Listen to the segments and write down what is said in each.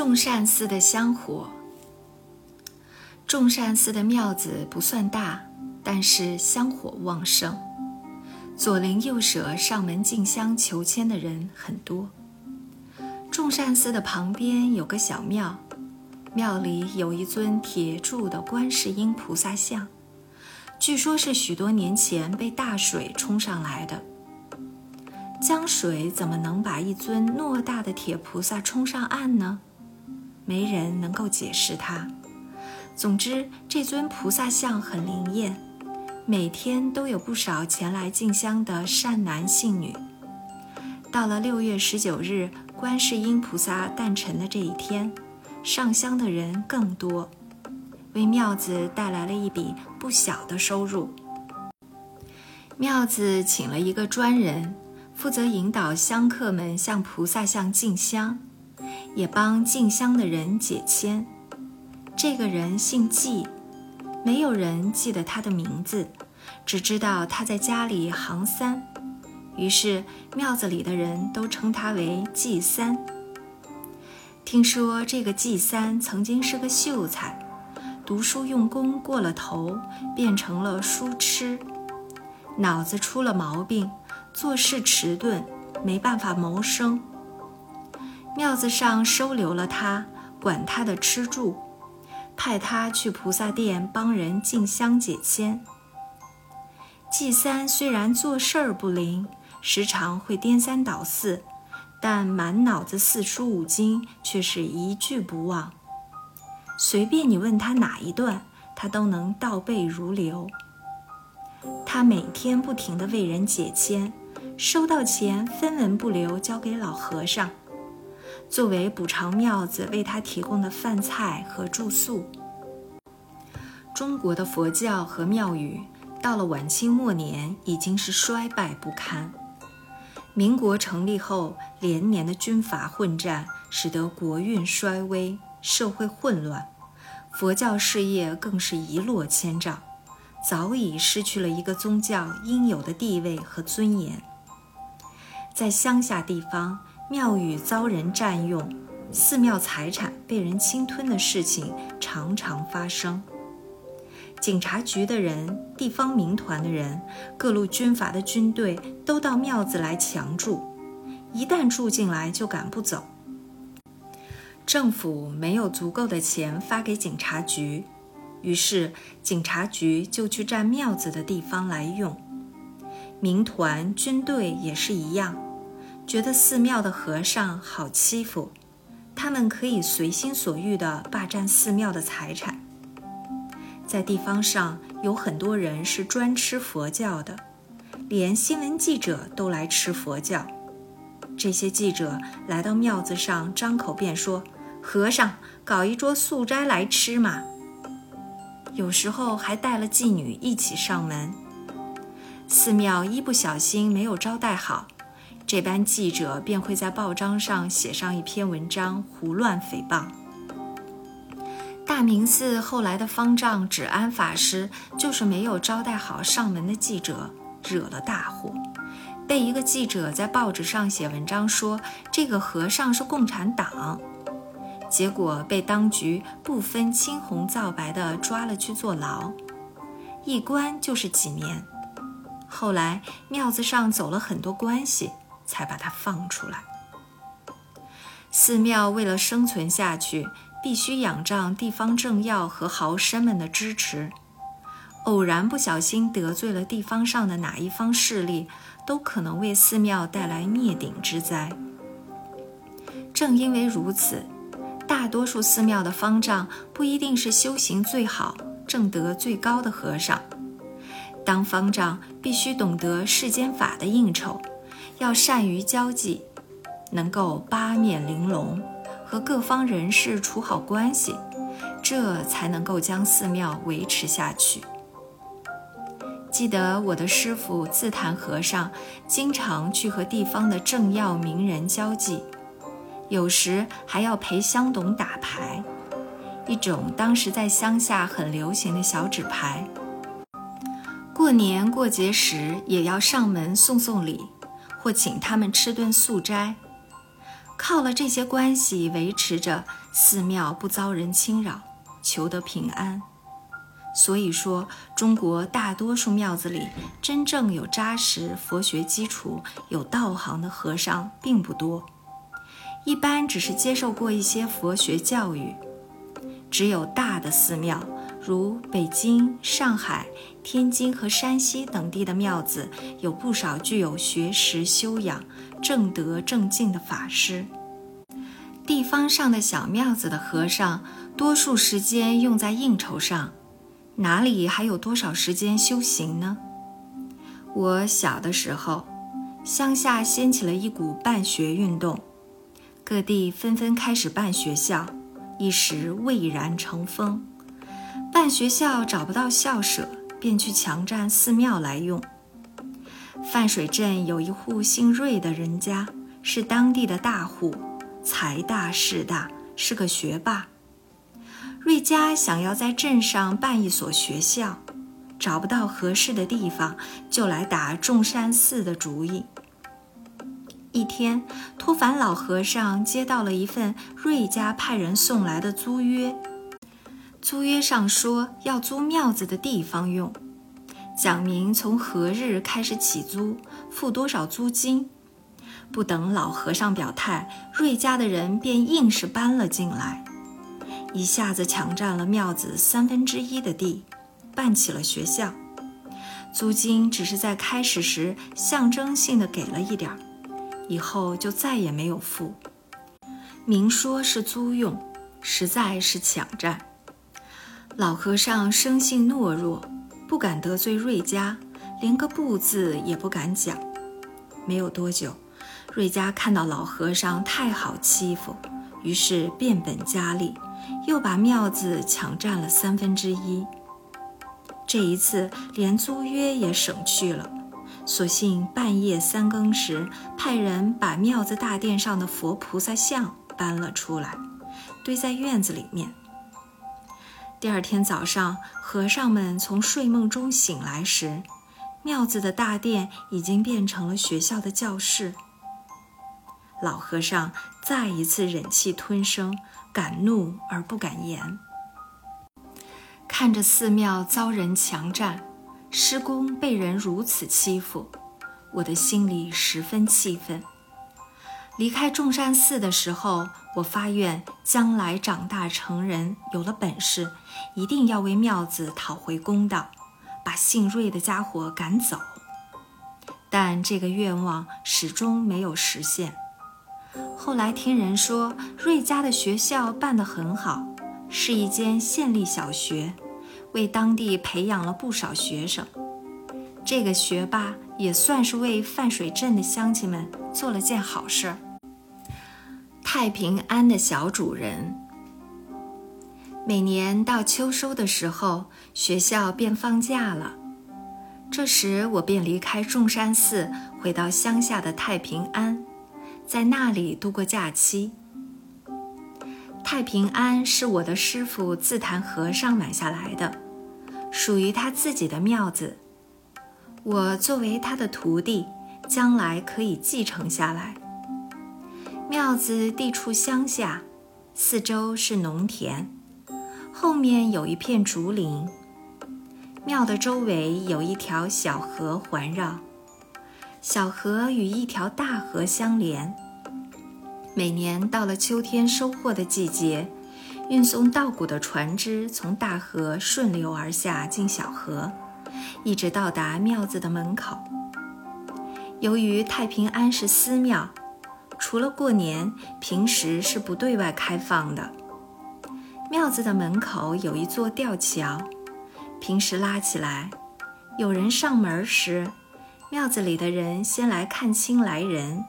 众善寺的香火。众善寺的庙子不算大，但是香火旺盛，左邻右舍上门进香求签的人很多。众善寺的旁边有个小庙，庙里有一尊铁铸的观世音菩萨像，据说是许多年前被大水冲上来的。江水怎么能把一尊偌大的铁菩萨冲上岸呢？没人能够解释它。总之，这尊菩萨像很灵验，每天都有不少前来进香的善男信女。到了六月十九日，观世音菩萨诞辰的这一天，上香的人更多，为庙子带来了一笔不小的收入。庙子请了一个专人。负责引导香客们向菩萨像敬香，也帮进香的人解签。这个人姓季，没有人记得他的名字，只知道他在家里行三，于是庙子里的人都称他为季三。听说这个季三曾经是个秀才，读书用功过了头，变成了书痴，脑子出了毛病。做事迟钝，没办法谋生。庙子上收留了他，管他的吃住，派他去菩萨殿帮人进香解签。季三虽然做事儿不灵，时常会颠三倒四，但满脑子四书五经却是一句不忘。随便你问他哪一段，他都能倒背如流。他每天不停地为人解签。收到钱分文不留，交给老和尚，作为补偿庙子为他提供的饭菜和住宿。中国的佛教和庙宇到了晚清末年已经是衰败不堪。民国成立后，连年的军阀混战使得国运衰微，社会混乱，佛教事业更是一落千丈，早已失去了一个宗教应有的地位和尊严。在乡下地方，庙宇遭人占用，寺庙财产被人侵吞的事情常常发生。警察局的人、地方民团的人、各路军阀的军队都到庙子来强住，一旦住进来就赶不走。政府没有足够的钱发给警察局，于是警察局就去占庙子的地方来用。民团、军队也是一样，觉得寺庙的和尚好欺负，他们可以随心所欲地霸占寺庙的财产。在地方上有很多人是专吃佛教的，连新闻记者都来吃佛教。这些记者来到庙子上，张口便说：“和尚，搞一桌素斋来吃嘛。”有时候还带了妓女一起上门。寺庙一不小心没有招待好，这班记者便会在报章上写上一篇文章，胡乱诽谤。大明寺后来的方丈止安法师就是没有招待好上门的记者，惹了大祸，被一个记者在报纸上写文章说这个和尚是共产党，结果被当局不分青红皂白的抓了去坐牢，一关就是几年。后来庙子上走了很多关系，才把他放出来。寺庙为了生存下去，必须仰仗地方政要和豪绅们的支持。偶然不小心得罪了地方上的哪一方势力，都可能为寺庙带来灭顶之灾。正因为如此，大多数寺庙的方丈不一定是修行最好、正德最高的和尚。当方丈必须懂得世间法的应酬，要善于交际，能够八面玲珑，和各方人士处好关系，这才能够将寺庙维持下去。记得我的师父自坛和尚经常去和地方的政要名人交际，有时还要陪乡董打牌，一种当时在乡下很流行的小纸牌。过年过节时也要上门送送礼，或请他们吃顿素斋。靠了这些关系维持着寺庙不遭人侵扰，求得平安。所以说，中国大多数庙子里真正有扎实佛学基础、有道行的和尚并不多，一般只是接受过一些佛学教育。只有大的寺庙，如北京、上海、天津和山西等地的庙子，有不少具有学识修养、正德正静的法师。地方上的小庙子的和尚，多数时间用在应酬上。哪里还有多少时间修行呢？我小的时候，乡下掀起了一股办学运动，各地纷纷开始办学校，一时蔚然成风。办学校找不到校舍，便去强占寺庙来用。范水镇有一户姓瑞的人家，是当地的大户，财大势大，是个学霸。瑞家想要在镇上办一所学校，找不到合适的地方，就来打众山寺的主意。一天，托凡老和尚接到了一份瑞家派人送来的租约，租约上说要租庙子的地方用，讲明从何日开始起租，付多少租金。不等老和尚表态，瑞家的人便硬是搬了进来。一下子抢占了庙子三分之一的地，办起了学校。租金只是在开始时象征性的给了一点儿，以后就再也没有付。明说是租用，实在是抢占。老和尚生性懦弱，不敢得罪瑞家，连个不字也不敢讲。没有多久，瑞家看到老和尚太好欺负，于是变本加厉。又把庙子抢占了三分之一。这一次连租约也省去了，索性半夜三更时派人把庙子大殿上的佛菩萨像搬了出来，堆在院子里面。第二天早上，和尚们从睡梦中醒来时，庙子的大殿已经变成了学校的教室。老和尚再一次忍气吞声。敢怒而不敢言，看着寺庙遭人强占，施工被人如此欺负，我的心里十分气愤。离开众山寺的时候，我发愿将来长大成人，有了本事，一定要为庙子讨回公道，把姓瑞的家伙赶走。但这个愿望始终没有实现。后来听人说，瑞家的学校办得很好，是一间县立小学，为当地培养了不少学生。这个学霸也算是为范水镇的乡亲们做了件好事。太平庵的小主人，每年到秋收的时候，学校便放假了，这时我便离开众山寺，回到乡下的太平庵。在那里度过假期。太平庵是我的师傅自坛和尚买下来的，属于他自己的庙子。我作为他的徒弟，将来可以继承下来。庙子地处乡下，四周是农田，后面有一片竹林。庙的周围有一条小河环绕。小河与一条大河相连。每年到了秋天收获的季节，运送稻谷的船只从大河顺流而下进小河，一直到达庙子的门口。由于太平庵是寺庙，除了过年，平时是不对外开放的。庙子的门口有一座吊桥，平时拉起来，有人上门时。庙子里的人先来看清来人，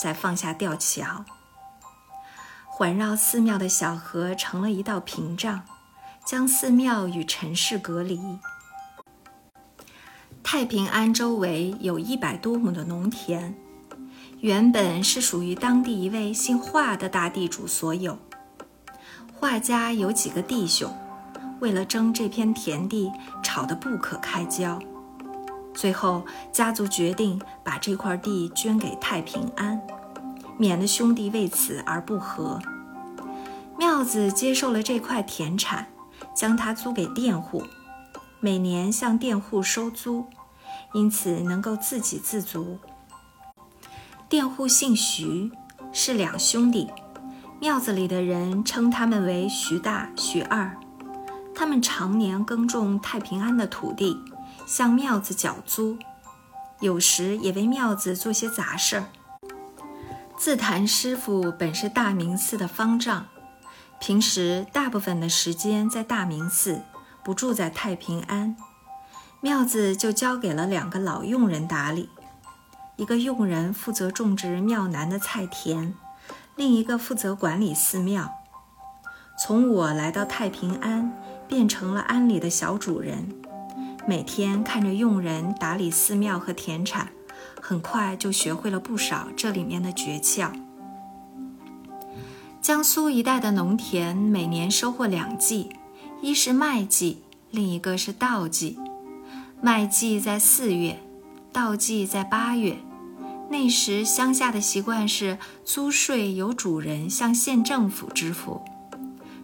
再放下吊桥。环绕寺庙的小河成了一道屏障，将寺庙与尘世隔离。太平庵周围有一百多亩的农田，原本是属于当地一位姓华的大地主所有。华家有几个弟兄，为了争这片田地，吵得不可开交。最后，家族决定把这块地捐给太平庵，免得兄弟为此而不和。庙子接受了这块田产，将它租给佃户，每年向佃户收租，因此能够自给自足。佃户姓徐，是两兄弟，庙子里的人称他们为徐大、徐二。他们常年耕种太平安的土地，向庙子缴租，有时也为庙子做些杂事儿。自坛师傅本是大明寺的方丈，平时大部分的时间在大明寺，不住在太平安。庙子就交给了两个老佣人打理，一个佣人负责种植庙南的菜田，另一个负责管理寺庙。从我来到太平安。变成了庵里的小主人，每天看着佣人打理寺庙和田产，很快就学会了不少这里面的诀窍。江苏一带的农田每年收获两季，一是麦季，另一个是稻季。麦季在四月，稻季在八月。那时乡下的习惯是租税由主人向县政府支付。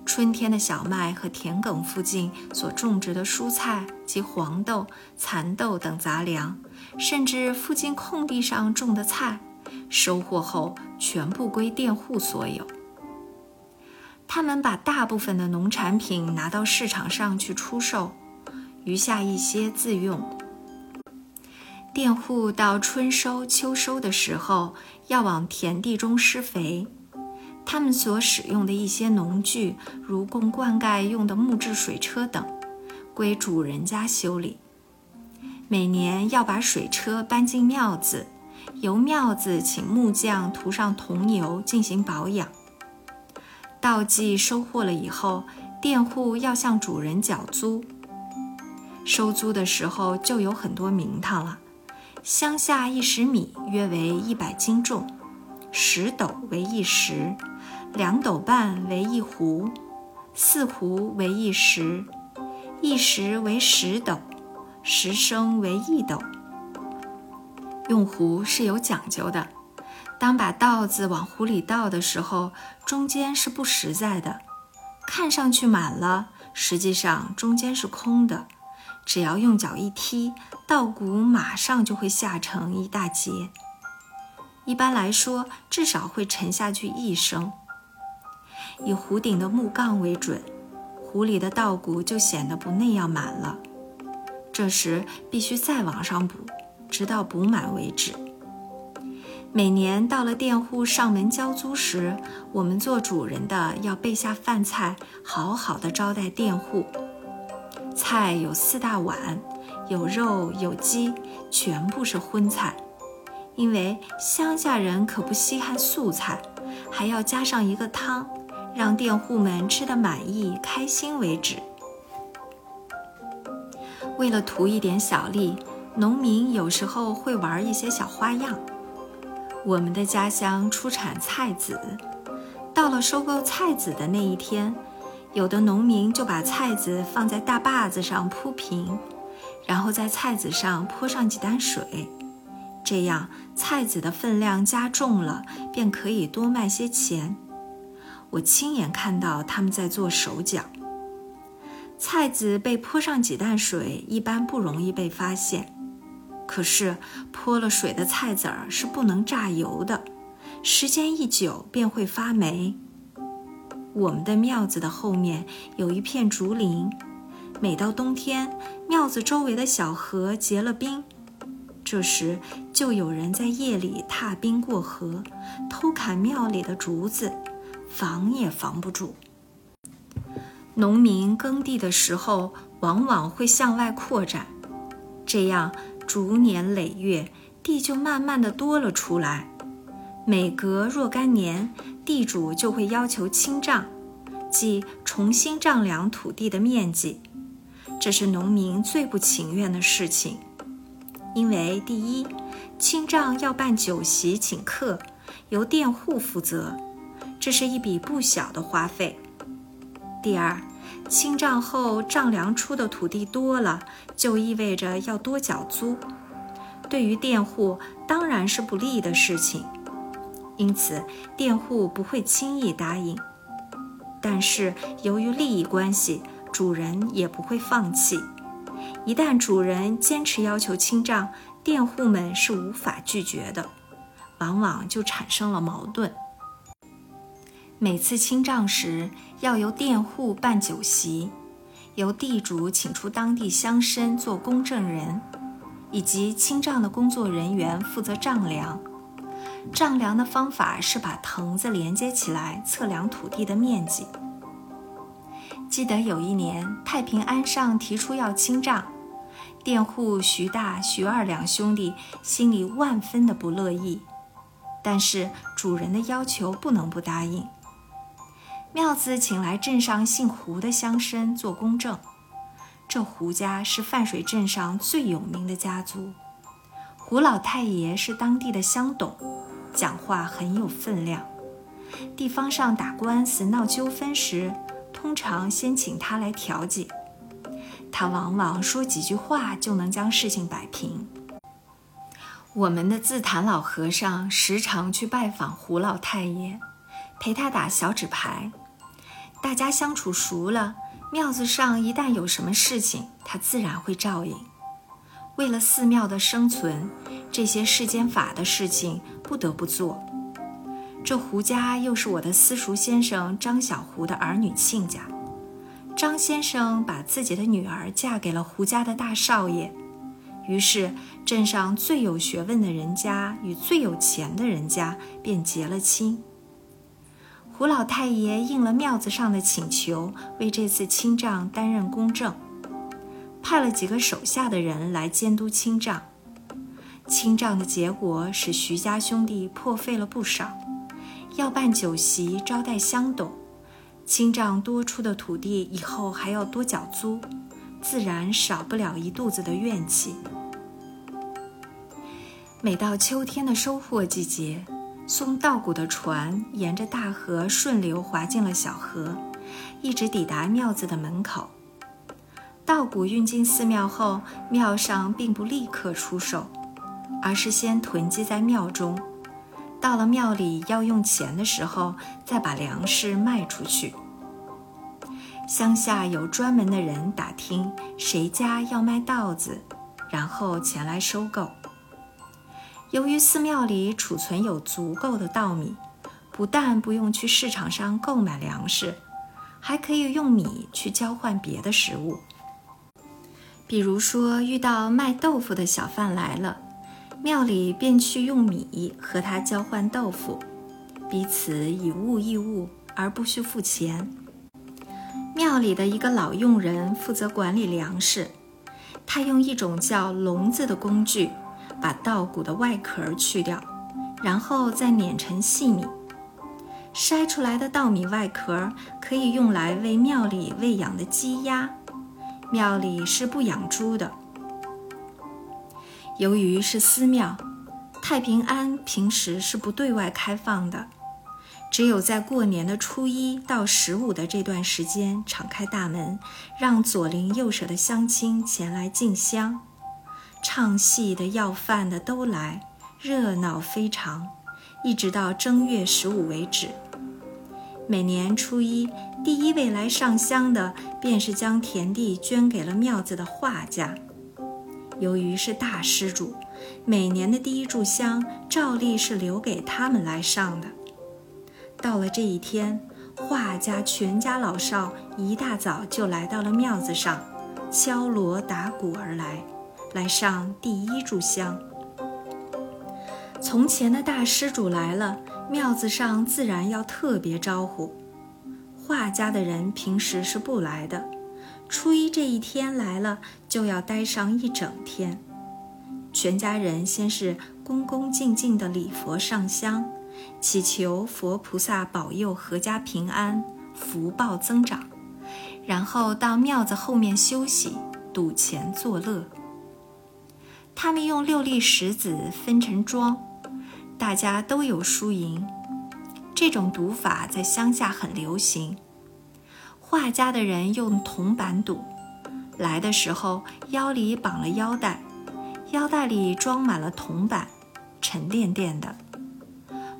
春天的小麦和田埂附近所种植的蔬菜及黄豆、蚕豆等杂粮，甚至附近空地上种的菜，收获后全部归佃户所有。他们把大部分的农产品拿到市场上去出售，余下一些自用。佃户到春收、秋收的时候，要往田地中施肥。他们所使用的一些农具，如供灌溉用的木质水车等，归主人家修理。每年要把水车搬进庙子，由庙子请木匠涂上桐油进行保养。稻季收获了以后，佃户要向主人缴租。收租的时候就有很多名堂了。乡下一石米约为一百斤重，十斗为一石。两斗半为一斛，四斛为一石，一石为十斗，十升为一斗。用壶是有讲究的，当把稻子往壶里倒的时候，中间是不实在的，看上去满了，实际上中间是空的。只要用脚一踢，稻谷马上就会下成一大截。一般来说，至少会沉下去一升。以壶顶的木杠为准，壶里的稻谷就显得不那样满了。这时必须再往上补，直到补满为止。每年到了佃户上门交租时，我们做主人的要备下饭菜，好好的招待佃户。菜有四大碗，有肉有鸡，全部是荤菜，因为乡下人可不稀罕素菜，还要加上一个汤。让佃户们吃得满意、开心为止。为了图一点小利，农民有时候会玩一些小花样。我们的家乡出产菜籽，到了收购菜籽的那一天，有的农民就把菜籽放在大坝子上铺平，然后在菜籽上泼上几担水，这样菜籽的分量加重了，便可以多卖些钱。我亲眼看到他们在做手脚。菜籽被泼上几担水，一般不容易被发现。可是泼了水的菜籽儿是不能榨油的，时间一久便会发霉。我们的庙子的后面有一片竹林，每到冬天，庙子周围的小河结了冰，这时就有人在夜里踏冰过河，偷砍庙里的竹子。防也防不住。农民耕地的时候，往往会向外扩展，这样逐年累月，地就慢慢的多了出来。每隔若干年，地主就会要求清丈，即重新丈量土地的面积。这是农民最不情愿的事情，因为第一，清账要办酒席请客，由佃户负责。这是一笔不小的花费。第二，清账后丈量出的土地多了，就意味着要多缴租，对于佃户当然是不利的事情，因此佃户不会轻易答应。但是由于利益关系，主人也不会放弃。一旦主人坚持要求清账，佃户们是无法拒绝的，往往就产生了矛盾。每次清账时，要由佃户办酒席，由地主请出当地乡绅做公证人，以及清账的工作人员负责丈量。丈量的方法是把藤子连接起来测量土地的面积。记得有一年太平安上提出要清账，佃户徐大、徐二两兄弟心里万分的不乐意，但是主人的要求不能不答应。庙子请来镇上姓胡的乡绅做公证，这胡家是泛水镇上最有名的家族，胡老太爷是当地的乡董。讲话很有分量，地方上打官司闹纠纷时，通常先请他来调解。他往往说几句话就能将事情摆平。我们的自坛老和尚时常去拜访胡老太爷，陪他打小纸牌。大家相处熟了，庙子上一旦有什么事情，他自然会照应。为了寺庙的生存，这些世间法的事情。不得不做。这胡家又是我的私塾先生张小胡的儿女亲家。张先生把自己的女儿嫁给了胡家的大少爷，于是镇上最有学问的人家与最有钱的人家便结了亲。胡老太爷应了庙子上的请求，为这次清账担任公证，派了几个手下的人来监督清账。清账的结果使徐家兄弟破费了不少，要办酒席招待乡董，清账多出的土地以后还要多缴租，自然少不了一肚子的怨气。每到秋天的收获季节，送稻谷的船沿着大河顺流划进了小河，一直抵达庙子的门口。稻谷运进寺庙后，庙上并不立刻出售。而是先囤积在庙中，到了庙里要用钱的时候，再把粮食卖出去。乡下有专门的人打听谁家要卖稻子，然后前来收购。由于寺庙里储存有足够的稻米，不但不用去市场上购买粮食，还可以用米去交换别的食物。比如说，遇到卖豆腐的小贩来了。庙里便去用米和他交换豆腐，彼此以物易物，而不需付钱。庙里的一个老佣人负责管理粮食，他用一种叫笼子的工具，把稻谷的外壳去掉，然后再碾成细米。筛出来的稻米外壳可以用来为庙里喂养的鸡鸭。庙里是不养猪的。由于是寺庙，太平庵平时是不对外开放的，只有在过年的初一到十五的这段时间敞开大门，让左邻右舍的乡亲前来进香，唱戏的、要饭的都来，热闹非常，一直到正月十五为止。每年初一，第一位来上香的，便是将田地捐给了庙子的画家。由于是大施主，每年的第一炷香照例是留给他们来上的。到了这一天，画家全家老少一大早就来到了庙子上，敲锣打鼓而来，来上第一炷香。从前的大施主来了，庙子上自然要特别招呼。画家的人平时是不来的。初一这一天来了，就要待上一整天。全家人先是恭恭敬敬地礼佛上香，祈求佛菩萨保佑阖家平安、福报增长，然后到庙子后面休息、赌钱作乐。他们用六粒石子分成庄，大家都有输赢。这种赌法在乡下很流行。画家的人用铜板赌，来的时候腰里绑了腰带，腰带里装满了铜板，沉甸甸的。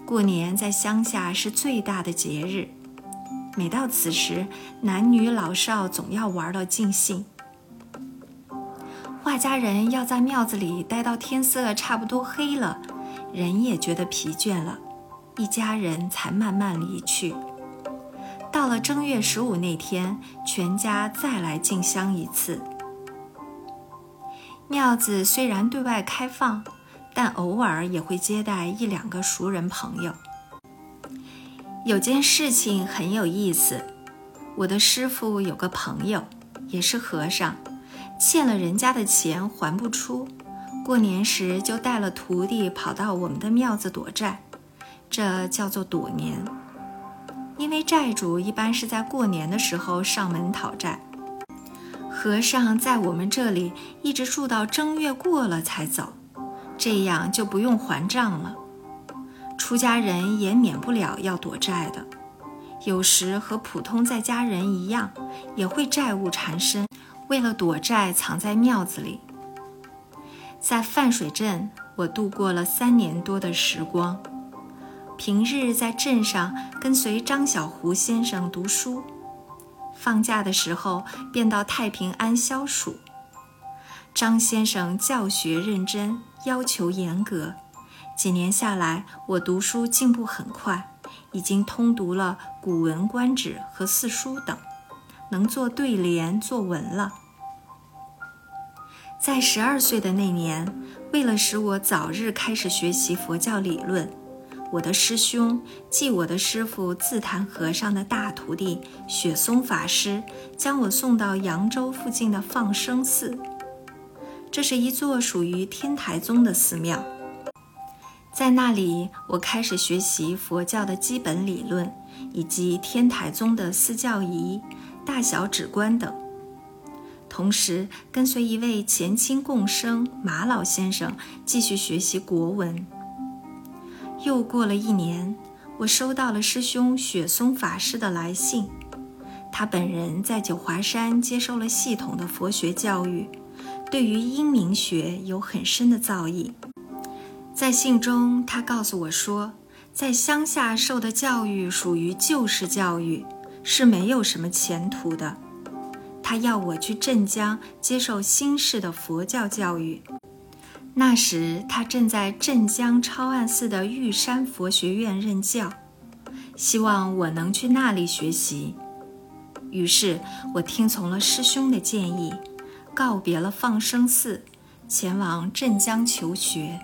过年在乡下是最大的节日，每到此时，男女老少总要玩到尽兴。画家人要在庙子里待到天色差不多黑了，人也觉得疲倦了，一家人才慢慢离去。到了正月十五那天，全家再来进香一次。庙子虽然对外开放，但偶尔也会接待一两个熟人朋友。有件事情很有意思，我的师傅有个朋友，也是和尚，欠了人家的钱还不出，过年时就带了徒弟跑到我们的庙子躲债，这叫做躲年。因为债主一般是在过年的时候上门讨债，和尚在我们这里一直住到正月过了才走，这样就不用还账了。出家人也免不了要躲债的，有时和普通在家人一样，也会债务缠身，为了躲债藏在庙子里。在泛水镇，我度过了三年多的时光。平日在镇上跟随张小胡先生读书，放假的时候便到太平庵消暑。张先生教学认真，要求严格，几年下来，我读书进步很快，已经通读了《古文观止》和四书等，能做对联、作文了。在十二岁的那年，为了使我早日开始学习佛教理论。我的师兄，即我的师父自坛和尚的大徒弟雪松法师，将我送到扬州附近的放生寺。这是一座属于天台宗的寺庙，在那里，我开始学习佛教的基本理论，以及天台宗的四教仪、大小止观等，同时跟随一位前清共生马老先生继续学习国文。又过了一年，我收到了师兄雪松法师的来信。他本人在九华山接受了系统的佛学教育，对于阴明学有很深的造诣。在信中，他告诉我说，在乡下受的教育属于旧式教育，是没有什么前途的。他要我去镇江接受新式的佛教教育。那时，他正在镇江超岸寺的玉山佛学院任教，希望我能去那里学习。于是，我听从了师兄的建议，告别了放生寺，前往镇江求学。